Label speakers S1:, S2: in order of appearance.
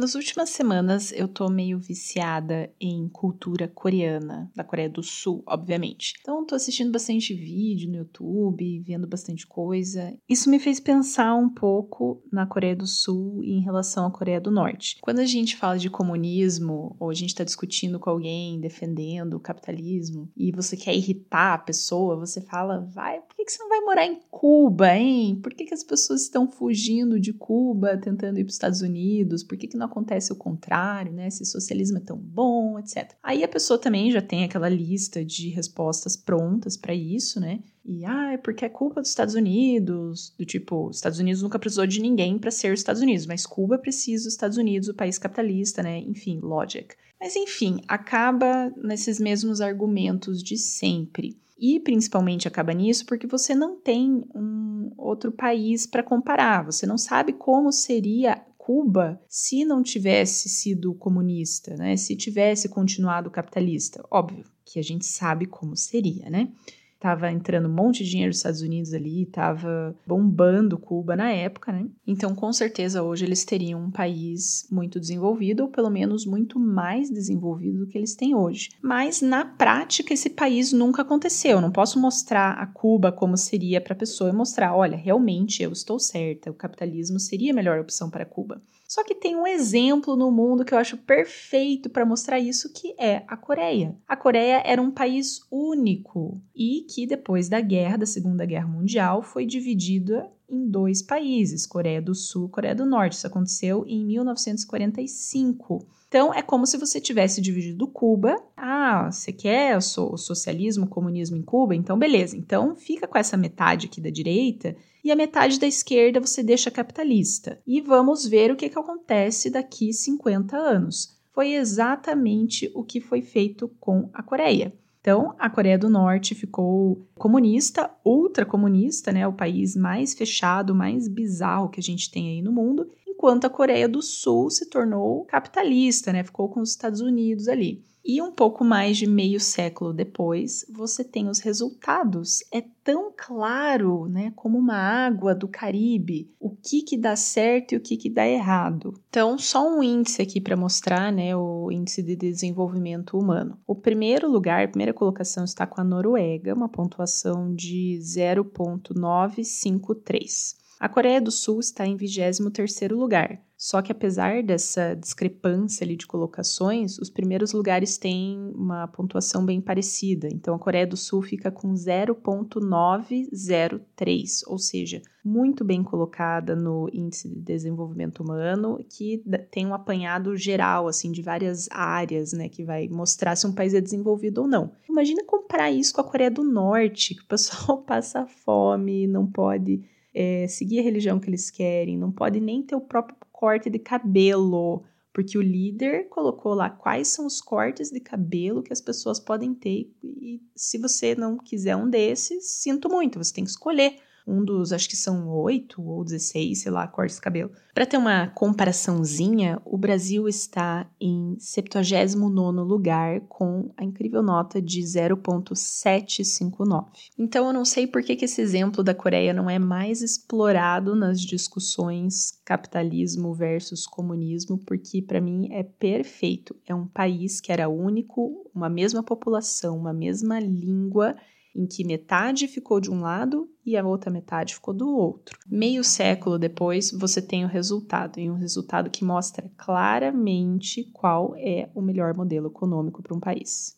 S1: Nas últimas semanas eu tô meio viciada em cultura coreana, da Coreia do Sul, obviamente. Então tô assistindo bastante vídeo no YouTube, vendo bastante coisa. Isso me fez pensar um pouco na Coreia do Sul em relação à Coreia do Norte. Quando a gente fala de comunismo, ou a gente tá discutindo com alguém, defendendo o capitalismo, e você quer irritar a pessoa, você fala, vai, por que, que você não vai morar em Cuba, hein? Por que, que as pessoas estão fugindo de Cuba, tentando ir para os Estados Unidos? Por que, que não acontece o contrário, né? Se socialismo é tão bom, etc. Aí a pessoa também já tem aquela lista de respostas prontas para isso, né? E ah, é porque é culpa dos Estados Unidos, do tipo, os Estados Unidos nunca precisou de ninguém para ser os Estados Unidos, mas Cuba precisa dos Estados Unidos, o país capitalista, né? Enfim, logic. Mas enfim, acaba nesses mesmos argumentos de sempre. E principalmente acaba nisso porque você não tem um outro país para comparar, você não sabe como seria Cuba se não tivesse sido comunista, né? Se tivesse continuado capitalista. Óbvio que a gente sabe como seria, né? Tava entrando um monte de dinheiro dos Estados Unidos ali, tava bombando Cuba na época, né? Então, com certeza, hoje eles teriam um país muito desenvolvido, ou pelo menos muito mais desenvolvido do que eles têm hoje. Mas, na prática, esse país nunca aconteceu. Eu não posso mostrar a Cuba como seria para a pessoa e mostrar, olha, realmente eu estou certa, o capitalismo seria a melhor opção para Cuba. Só que tem um exemplo no mundo que eu acho perfeito para mostrar isso, que é a Coreia. A Coreia era um país único e que depois da guerra, da Segunda Guerra Mundial, foi dividida em dois países, Coreia do Sul e Coreia do Norte. Isso aconteceu em 1945. Então, é como se você tivesse dividido Cuba. Ah, você quer o socialismo, o comunismo em Cuba? Então, beleza. Então, fica com essa metade aqui da direita e a metade da esquerda você deixa capitalista. E vamos ver o que, que acontece daqui 50 anos. Foi exatamente o que foi feito com a Coreia. Então, a Coreia do Norte ficou comunista, ultracomunista, né, o país mais fechado, mais bizarro que a gente tem aí no mundo, enquanto a Coreia do Sul se tornou capitalista, né, ficou com os Estados Unidos ali. E um pouco mais de meio século depois, você tem os resultados. É tão claro, né, como uma água do Caribe, o que que dá certo e o que que dá errado. Então, só um índice aqui para mostrar, né, o índice de desenvolvimento humano. O primeiro lugar, a primeira colocação está com a Noruega, uma pontuação de 0.953. A Coreia do Sul está em 23º lugar. Só que apesar dessa discrepância ali de colocações, os primeiros lugares têm uma pontuação bem parecida. Então a Coreia do Sul fica com 0.903, ou seja, muito bem colocada no índice de desenvolvimento humano, que tem um apanhado geral assim de várias áreas, né, que vai mostrar se um país é desenvolvido ou não. Imagina comparar isso com a Coreia do Norte, que o pessoal passa fome, não pode é, seguir a religião que eles querem, não pode nem ter o próprio corte de cabelo, porque o líder colocou lá quais são os cortes de cabelo que as pessoas podem ter e se você não quiser um desses, sinto muito, você tem que escolher um dos, acho que são oito ou 16, sei lá, cortes de cabelo. Para ter uma comparaçãozinha, o Brasil está em 79 lugar com a incrível nota de 0.759. Então eu não sei por que, que esse exemplo da Coreia não é mais explorado nas discussões capitalismo versus comunismo, porque para mim é perfeito. É um país que era único, uma mesma população, uma mesma língua em que metade ficou de um lado e a outra metade ficou do outro. Meio século depois, você tem o resultado, e um resultado que mostra claramente qual é o melhor modelo econômico para um país.